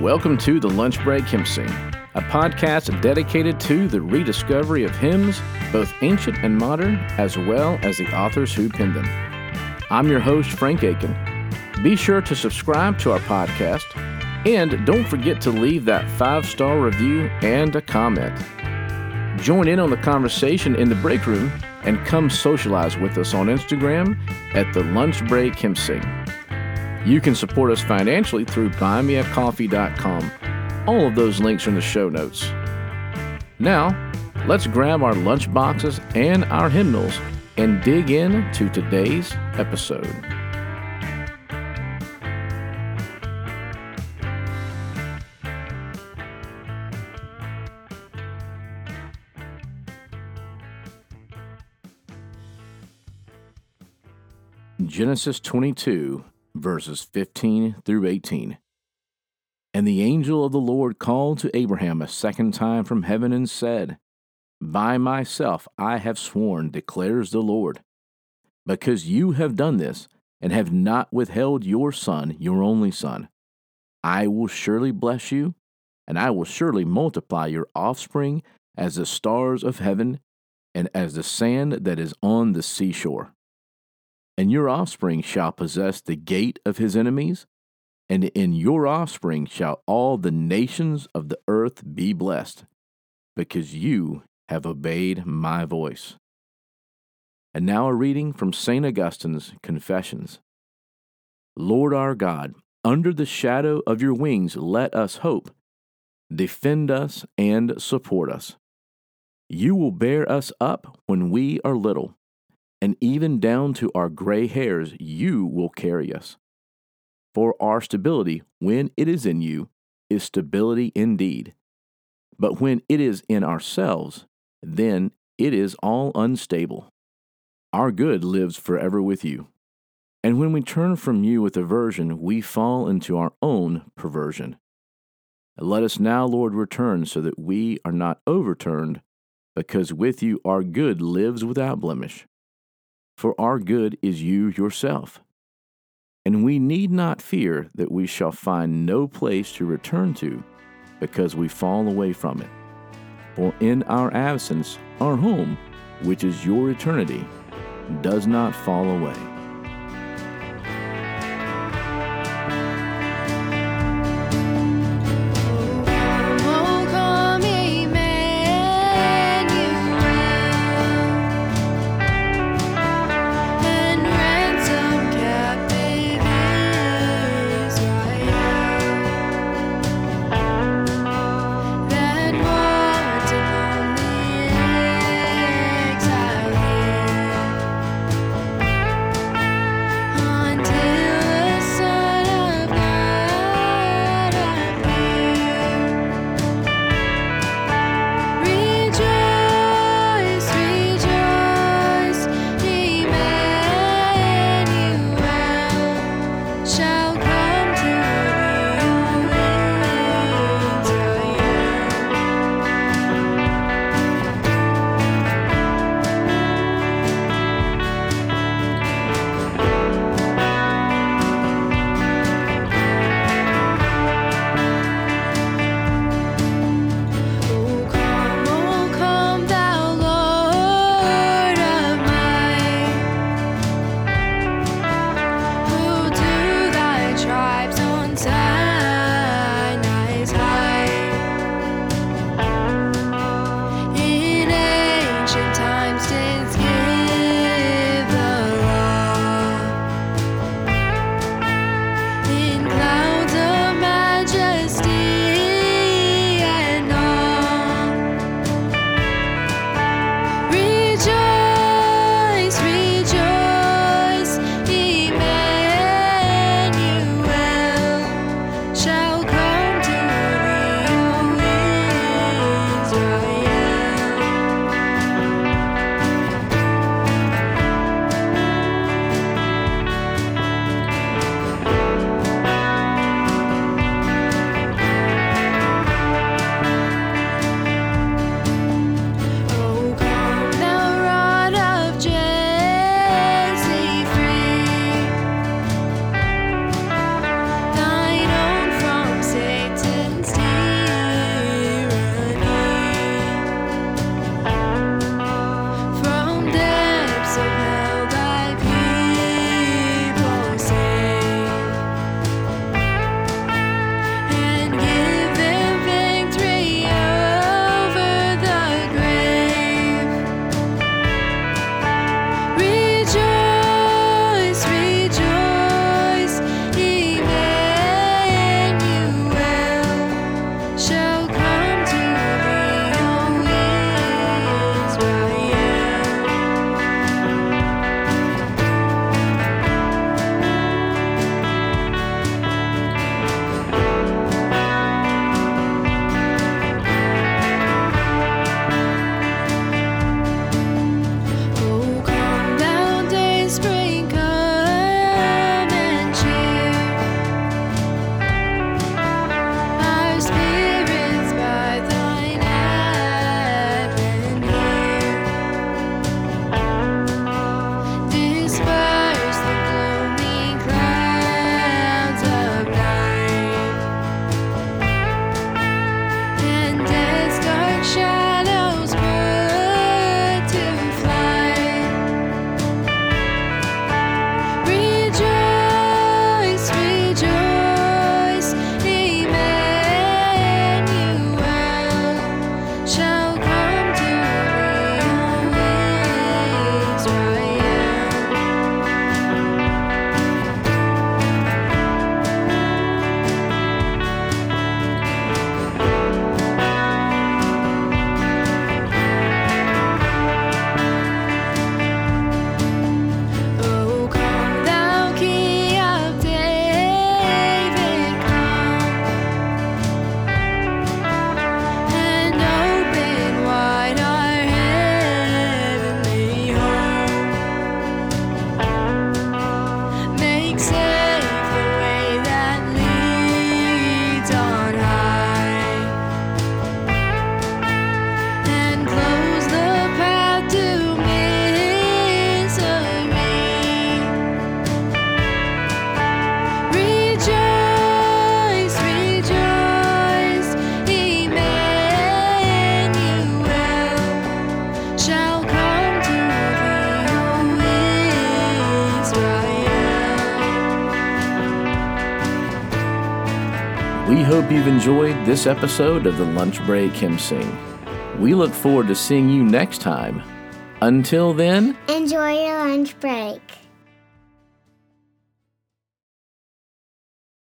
Welcome to the Lunch Break Hymn Sing, a podcast dedicated to the rediscovery of hymns, both ancient and modern, as well as the authors who penned them. I'm your host, Frank Aiken. Be sure to subscribe to our podcast, and don't forget to leave that five star review and a comment. Join in on the conversation in the break room and come socialize with us on Instagram at the Lunch Break Hymn Sing. You can support us financially through buymeacoffee.com. All of those links are in the show notes. Now, let's grab our lunch boxes and our hymnals and dig in to today's episode. Genesis 22 verses 15 through 18. And the angel of the Lord called to Abraham a second time from heaven and said, By myself I have sworn, declares the Lord, because you have done this, and have not withheld your son, your only son. I will surely bless you, and I will surely multiply your offspring as the stars of heaven, and as the sand that is on the seashore and your offspring shall possess the gate of his enemies, and in your offspring shall all the nations of the earth be blessed, because you have obeyed my voice. And now a reading from St. Augustine's Confessions. Lord our God, under the shadow of your wings let us hope. Defend us and support us. You will bear us up when we are little and even down to our gray hairs, you will carry us. For our stability, when it is in you, is stability indeed. But when it is in ourselves, then it is all unstable. Our good lives forever with you. And when we turn from you with aversion, we fall into our own perversion. Let us now, Lord, return so that we are not overturned, because with you our good lives without blemish for our good is you yourself. And we need not fear that we shall find no place to return to because we fall away from it. For in our absence, our home, which is your eternity, does not fall away. We hope you've enjoyed this episode of the Lunch Break Hymn Sing. We look forward to seeing you next time. Until then, Enjoy your lunch break.